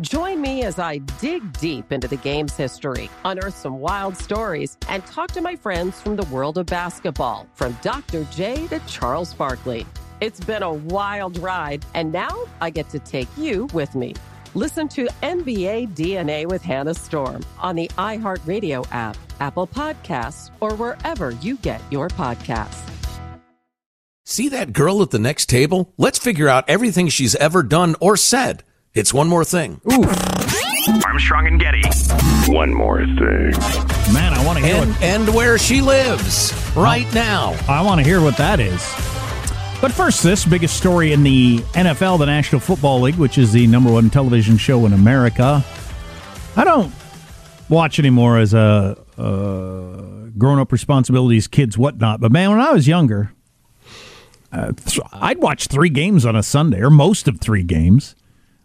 Join me as I dig deep into the game's history, unearth some wild stories, and talk to my friends from the world of basketball, from Dr. J to Charles Barkley. It's been a wild ride, and now I get to take you with me. Listen to NBA DNA with Hannah Storm on the iHeartRadio app, Apple Podcasts, or wherever you get your podcasts. See that girl at the next table? Let's figure out everything she's ever done or said. It's one more thing. Ooh. Armstrong and Getty. One more thing. Man, I want to hear and, what, and where she lives right now. I want to hear what that is. But first, this biggest story in the NFL, the National Football League, which is the number one television show in America. I don't watch anymore as a uh, grown up responsibilities, kids, whatnot. But man, when I was younger, uh, th- I'd watch three games on a Sunday, or most of three games,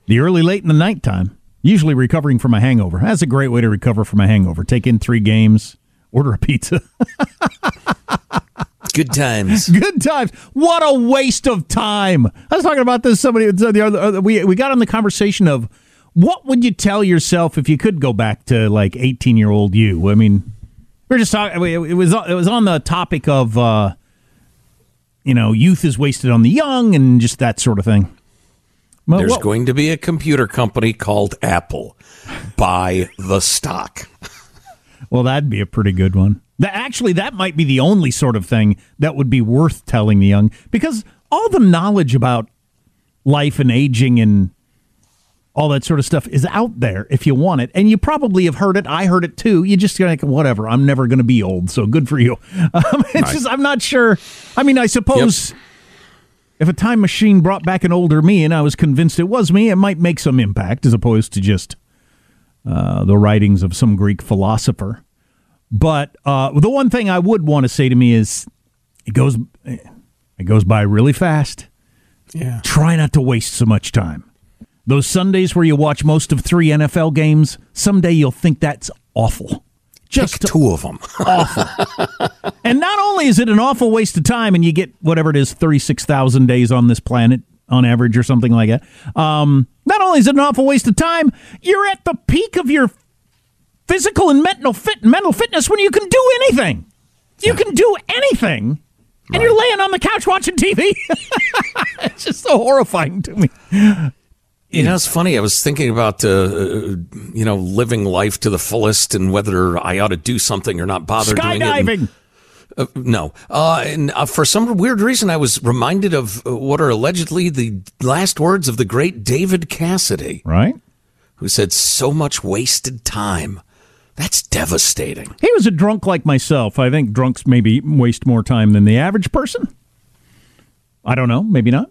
the early, late, and the nighttime. Usually recovering from a hangover. That's a great way to recover from a hangover. Take in three games, order a pizza. Good times. Good times. What a waste of time. I was talking about this. Somebody the other we we got on the conversation of what would you tell yourself if you could go back to like eighteen year old you. I mean, we are just talking. It was it was on the topic of uh, you know youth is wasted on the young and just that sort of thing. Well, There's what? going to be a computer company called Apple. Buy the stock. well, that'd be a pretty good one. That actually, that might be the only sort of thing that would be worth telling the young because all the knowledge about life and aging and all that sort of stuff is out there if you want it, and you probably have heard it. I heard it too. You just like whatever. I'm never going to be old, so good for you. Um, it's right. just I'm not sure. I mean, I suppose. Yep. If a time machine brought back an older me and I was convinced it was me, it might make some impact as opposed to just uh, the writings of some Greek philosopher. But uh, the one thing I would want to say to me is, it goes it goes by really fast. Yeah. Try not to waste so much time. Those Sundays where you watch most of three NFL games, someday you'll think that's awful. Just Pick two of them. awful. and not only is it an awful waste of time, and you get whatever it is, 36,000 days on this planet on average or something like that. Um, not only is it an awful waste of time, you're at the peak of your physical and mental fit mental fitness when you can do anything. You can do anything, and right. you're laying on the couch watching TV. it's just so horrifying to me. You know, it's funny. I was thinking about, uh, uh, you know, living life to the fullest and whether I ought to do something or not bother Skydiving. doing it. Uh, no. Uh, and uh, for some weird reason, I was reminded of uh, what are allegedly the last words of the great David Cassidy. Right. Who said, so much wasted time. That's devastating. He was a drunk like myself. I think drunks maybe waste more time than the average person. I don't know. Maybe not.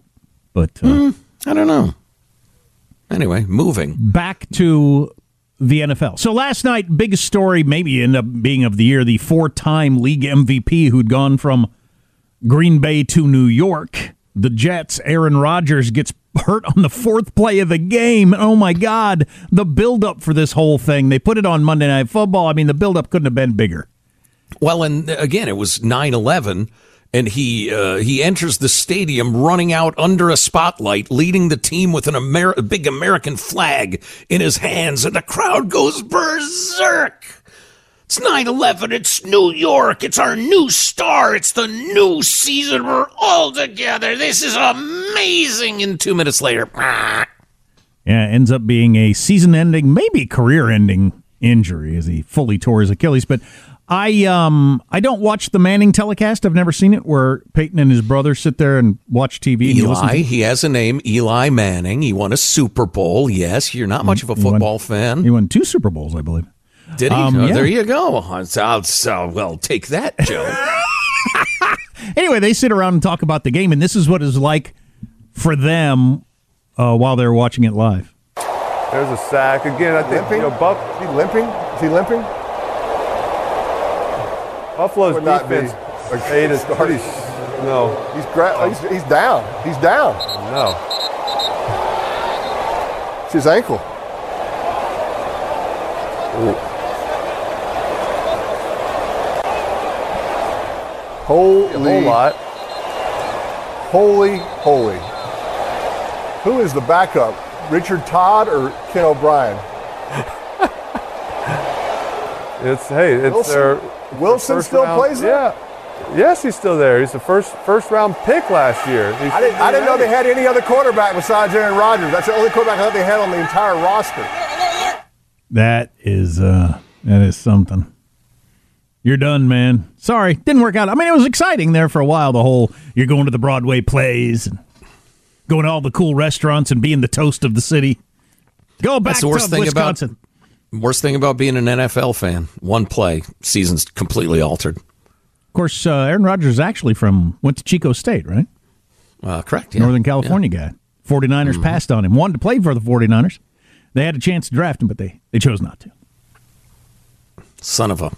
But uh, mm, I don't know. Anyway, moving back to the NFL. So last night, biggest story maybe end up being of the year: the four-time league MVP who'd gone from Green Bay to New York. The Jets. Aaron Rodgers gets hurt on the fourth play of the game. Oh my God, the buildup for this whole thing. They put it on Monday Night Football. I mean, the buildup couldn't have been bigger. Well, and again, it was 9 11. And he uh, he enters the stadium running out under a spotlight, leading the team with an Amer- a big American flag in his hands, and the crowd goes berserk. It's 9-11. It's New York. It's our new star. It's the new season. We're all together. This is amazing. And two minutes later, Yeah, ends up being a season-ending, maybe career-ending injury as he fully tore his Achilles. But I um I don't watch the Manning telecast. I've never seen it where Peyton and his brother sit there and watch TV. And you listen Eli, to- he has a name, Eli Manning. He won a Super Bowl. Yes, you're not much of a He won- football fan. He won two Super Bowls, I believe. Did he? Um, Oh, yeah. There you go. So, so, well, take that, Joe. Anyway, they sit around and talk about the game, and this is what it's like for them uh, while they're watching it live. There's a sack again. I think you know, Buff, Is he limping? Is he limping? Buffalo's Would not be. defense made is pretty. No, He's, gra- oh. he's he's down. He's down. no. It's his ankle. Holy, A whole lot. holy, holy. Who is the backup? Richard Todd or Ken O'Brien? It's hey, it's Wilson- their Wilson first still round- plays there? Yeah. Yes, he's still there. He's the first first round pick last year. He's I didn't, I didn't know they had any other quarterback besides Aaron Rodgers. That's the only quarterback I thought they had on the entire roster. That is uh that is something. You're done, man. Sorry, didn't work out. I mean, it was exciting there for a while. The whole you're going to the Broadway plays and going to all the cool restaurants and being the toast of the city. Go back That's the worst to thing Wisconsin. about worst thing about being an NFL fan. One play, season's completely altered. of course, uh, Aaron Rodgers is actually from went to Chico State, right? Uh, correct. Yeah. Mm-hmm. Northern California guy. 49ers passed on him. Wanted to play for the 49ers. They had a chance to draft him, but they, they chose not to. Son of a.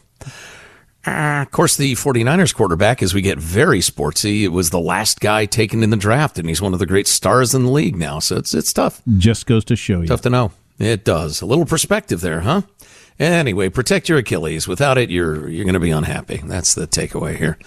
Uh, of course, the 49ers quarterback, as we get very sportsy, it was the last guy taken in the draft, and he's one of the great stars in the league now. So it's it's tough. Just goes to show you. Tough to know. It does. A little perspective there, huh? Anyway, protect your Achilles. Without it, you're you're going to be unhappy. That's the takeaway here.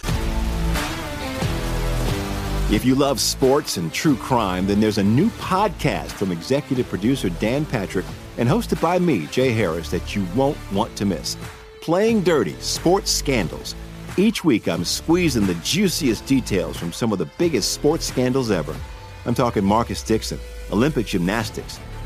If you love sports and true crime, then there's a new podcast from executive producer Dan Patrick and hosted by me, Jay Harris, that you won't want to miss. Playing Dirty Sports Scandals. Each week, I'm squeezing the juiciest details from some of the biggest sports scandals ever. I'm talking Marcus Dixon, Olympic gymnastics,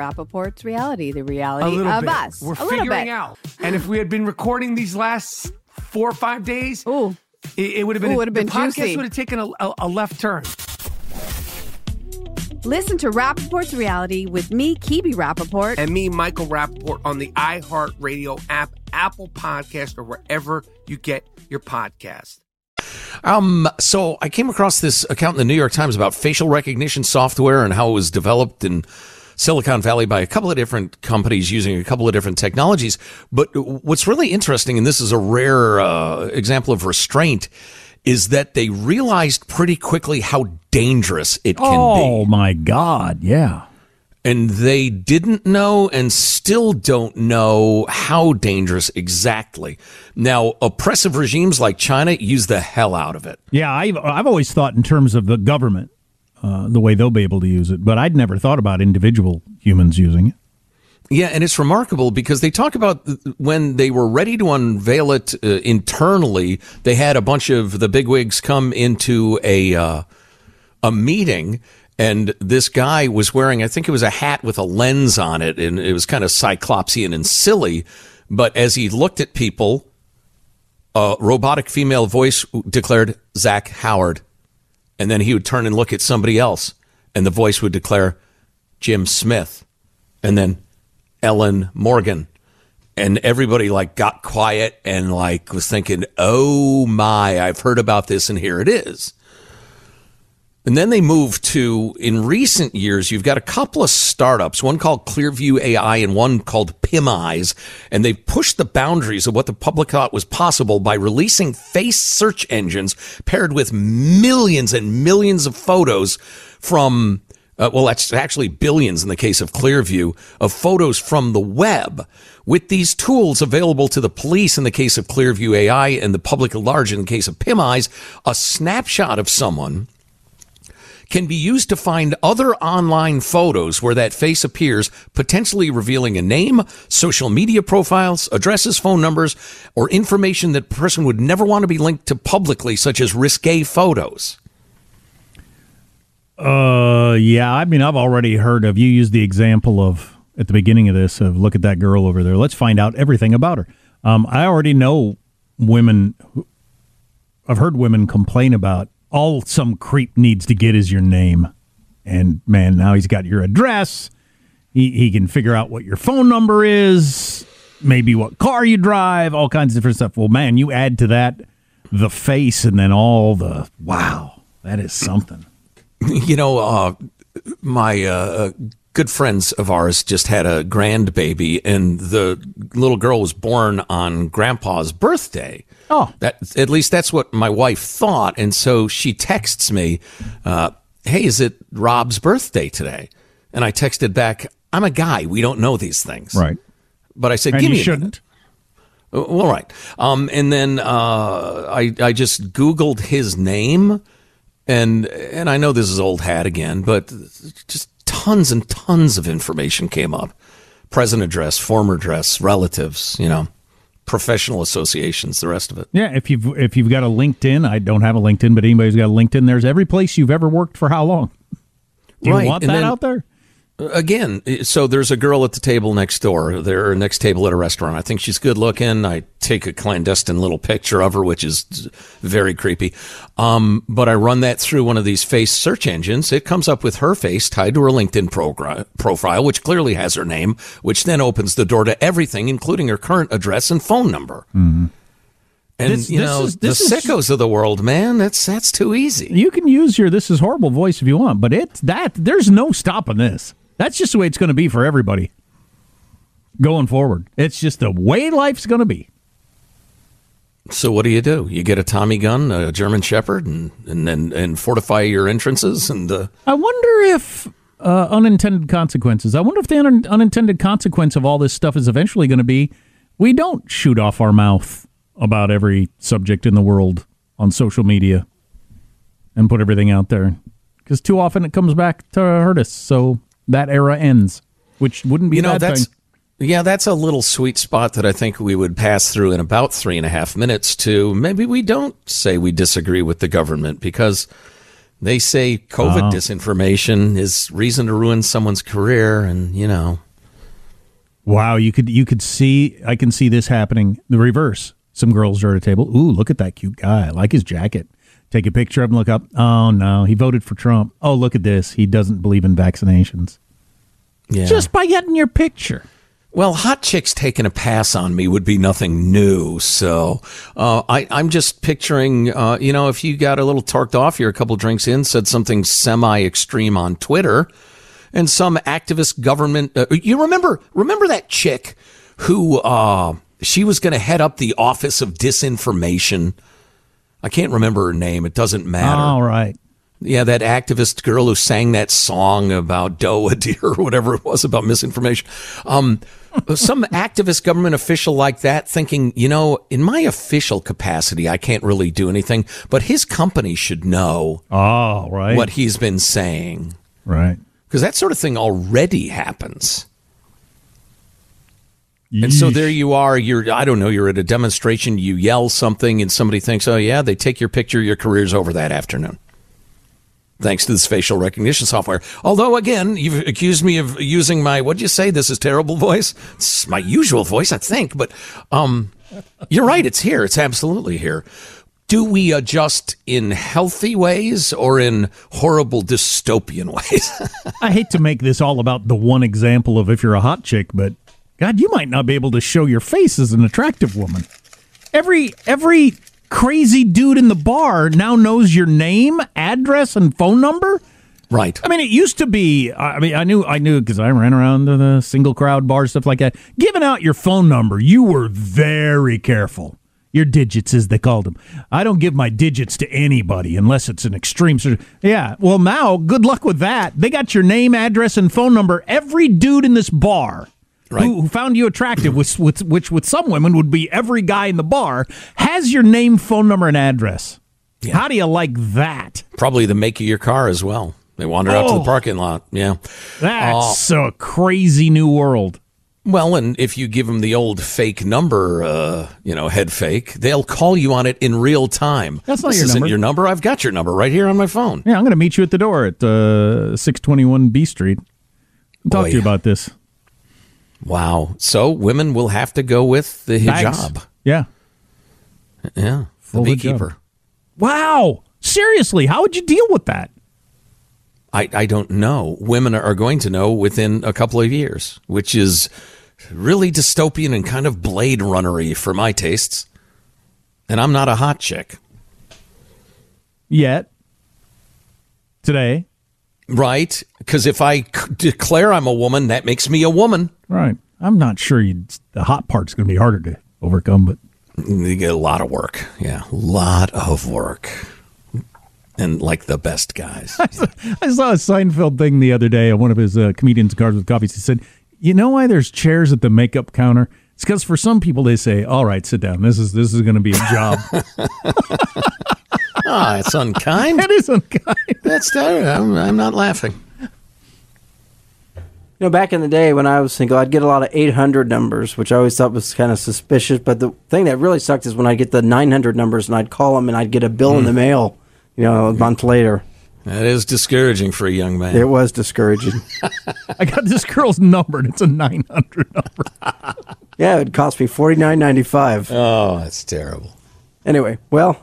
Rapaport's reality, the A reality little of bit. us. We're a little figuring bit. out. And if we had been recording these last four or five days, Ooh. It, it would have been. Ooh, would have been the podcast juicy. would have taken a, a, a left turn. Listen to Rapaport's reality with me, Kebe Rapaport. And me, Michael Rappaport, on the iHeartRadio app, Apple Podcast, or wherever you get your podcast. Um, so I came across this account in the New York Times about facial recognition software and how it was developed in Silicon Valley by a couple of different companies using a couple of different technologies. But what's really interesting, and this is a rare uh, example of restraint, is that they realized pretty quickly how dangerous it can be. Oh my God! Yeah. And they didn't know and still don't know how dangerous exactly. Now, oppressive regimes like China use the hell out of it. Yeah, I've I've always thought in terms of the government, uh, the way they'll be able to use it, but I'd never thought about individual humans using it. Yeah, and it's remarkable because they talk about when they were ready to unveil it uh, internally, they had a bunch of the bigwigs come into a uh, a meeting, and this guy was wearing, I think it was a hat with a lens on it, and it was kind of cyclopsian and silly. But as he looked at people, a robotic female voice declared Zach Howard, and then he would turn and look at somebody else, and the voice would declare Jim Smith, and then Ellen Morgan. And everybody like got quiet and like was thinking, "Oh my, I've heard about this and here it is." And then they moved to in recent years, you've got a couple of startups, one called Clearview AI and one called PimEyes, and they've pushed the boundaries of what the public thought was possible by releasing face search engines paired with millions and millions of photos from uh, well, that's actually billions in the case of Clearview of photos from the web. With these tools available to the police in the case of Clearview AI and the public at large in the case of PimEyes, a snapshot of someone can be used to find other online photos where that face appears, potentially revealing a name, social media profiles, addresses, phone numbers, or information that a person would never want to be linked to publicly, such as risque photos. Uh, yeah. I mean, I've already heard of you use the example of at the beginning of this of look at that girl over there. Let's find out everything about her. Um, I already know women. who- I've heard women complain about all some creep needs to get is your name, and man, now he's got your address. He he can figure out what your phone number is, maybe what car you drive, all kinds of different stuff. Well, man, you add to that the face, and then all the wow, that is something. You know, uh, my uh, good friends of ours just had a grandbaby, and the little girl was born on Grandpa's birthday. Oh, that at least that's what my wife thought, and so she texts me, uh, "Hey, is it Rob's birthday today?" And I texted back, "I'm a guy. We don't know these things." Right. But I said, And "Give you me a shouldn't. minute." Uh, Well, right. Um, and then uh, I I just Googled his name, and and I know this is old hat again, but just tons and tons of information came up: present address, former address, relatives, you know, professional associations, the rest of it. Yeah, if you've if you've got a LinkedIn, I don't have a LinkedIn, but anybody's got a LinkedIn, there's every place you've ever worked for how long. Do you Right, want and that then- out there? Again, so there's a girl at the table next door. There, next table at a restaurant. I think she's good looking. I take a clandestine little picture of her, which is very creepy. Um, but I run that through one of these face search engines. It comes up with her face tied to her LinkedIn progr- profile, which clearly has her name, which then opens the door to everything, including her current address and phone number. And This- you this know is- the this is- sickos of the world, man. That's that's too easy. You can use your this is horrible voice if you want, but it's that there's no stopping this. That's just the way it's going to be for everybody going forward. It's just the way life's going to be. So what do you do? You get a Tommy gun, a German Shepherd, and and and, and fortify your entrances. And uh, I wonder if uh, unintended consequences. I wonder if the un- unintended consequence of all this stuff is eventually going to be we don't shoot off our mouth about every subject in the world on social media and put everything out there because too often it comes back to hurt us. So that era ends, which wouldn't be you know bad that's thing. yeah, that's a little sweet spot that I think we would pass through in about three and a half minutes. To maybe we don't say we disagree with the government because they say COVID Oh. disinformation is reason to ruin someone's career, and you know. Wow, you could you could see I can see this happening the reverse. Some girls are at a table. Ooh, look at that cute guy. I like his jacket. Take a picture of him, look up. Oh, no, he voted for Trump. Oh, look at this. He doesn't believe in vaccinations. Yeah. Just by getting your picture. Well, hot chicks taking a pass on me would be nothing new. So uh, I, I'm just picturing, uh, you know, if you got a little torqued off, you're a couple drinks in, said something semi extreme on Twitter, and some activist government. Uh, you remember remember that chick who uh, she was going to head up the Office of Disinformation. I can't remember her name. It doesn't matter. All right. Yeah, that activist girl who sang that song about Doe deer or whatever it was about misinformation. Um, some activist government official like that thinking, you know, in my official capacity, I can't really do anything, but his company should know oh, right. what he's been saying. Right. Because that sort of thing already happens. And so there you are. You're, I don't know, you're at a demonstration, you yell something, and somebody thinks, oh, yeah, they take your picture, your career's over that afternoon. Thanks to this facial recognition software. Although, again, you've accused me of using my, what'd you say? This is terrible voice? It's my usual voice, I think, but um, you're right. It's here. It's absolutely here. Do we adjust in healthy ways or in horrible dystopian ways? I hate to make this all about the one example of if you're a hot chick, but God, you might not be able to show your face as an attractive woman. Every every crazy dude in the bar now knows your name, address, and phone number. Right. I mean, it used to be. I mean, I knew, I knew because I ran around the, the single crowd bar stuff like that. Giving out your phone number, you were very careful. Your digits, as they called them. I don't give my digits to anybody unless it's an extreme. Yeah. Well, now, good luck with that. They got your name, address, and phone number. Every dude in this bar Right. who, who found you attractive, which, which, which with some women would be every guy in the bar, has your name, phone number, and address. How do you like that? Probably the make of your car as well. They wander out to the Oh. parking lot. Yeah. That's a crazy new world. Well, and if you give them the old fake number, uh, you know, head fake, they'll call you on it in real time. That's not this your isn't number. your number. I've got your number right here on my phone. Yeah, I'm going to meet you at the door at uh, 621 B Street. Talk Boy. to you about this. Wow. So women will have to go with the Bags. hijab. Yeah. Yeah. Full the hijab. beekeeper. Wow. Seriously, how would you deal with that? I, I don't know. Women are going to know within a couple of years, which is really dystopian and kind of Blade Runnery for my tastes. And I'm not a hot chick. Yet. Today. Right? Because if I c- declare I'm a woman, that makes me a woman. Right. I'm not sure the hot part's going to be harder to overcome, but You get a lot of work. Yeah, a lot of work. And like the best guys. I saw a Seinfeld thing the other day on one of his uh, comedians cards with coffees. He said, "You know why there's chairs at the makeup counter? It's because for some people they say, all right, sit down. This is this is going to be a job. Ah, it's unkind. that is unkind. That's I'm, I'm not laughing. You know, back in the day when I was single, I'd get a lot of 800 numbers, which I always thought was kind of suspicious. But the thing that really sucked is when I'd get the 900 numbers and I'd call them and I'd get a bill in the mail, you know, a month later. That is discouraging for a young man. It was discouraging. I got this girl's number and it's a 900 number. yeah, it cost me 49.95. Oh, that's terrible. Anyway, well,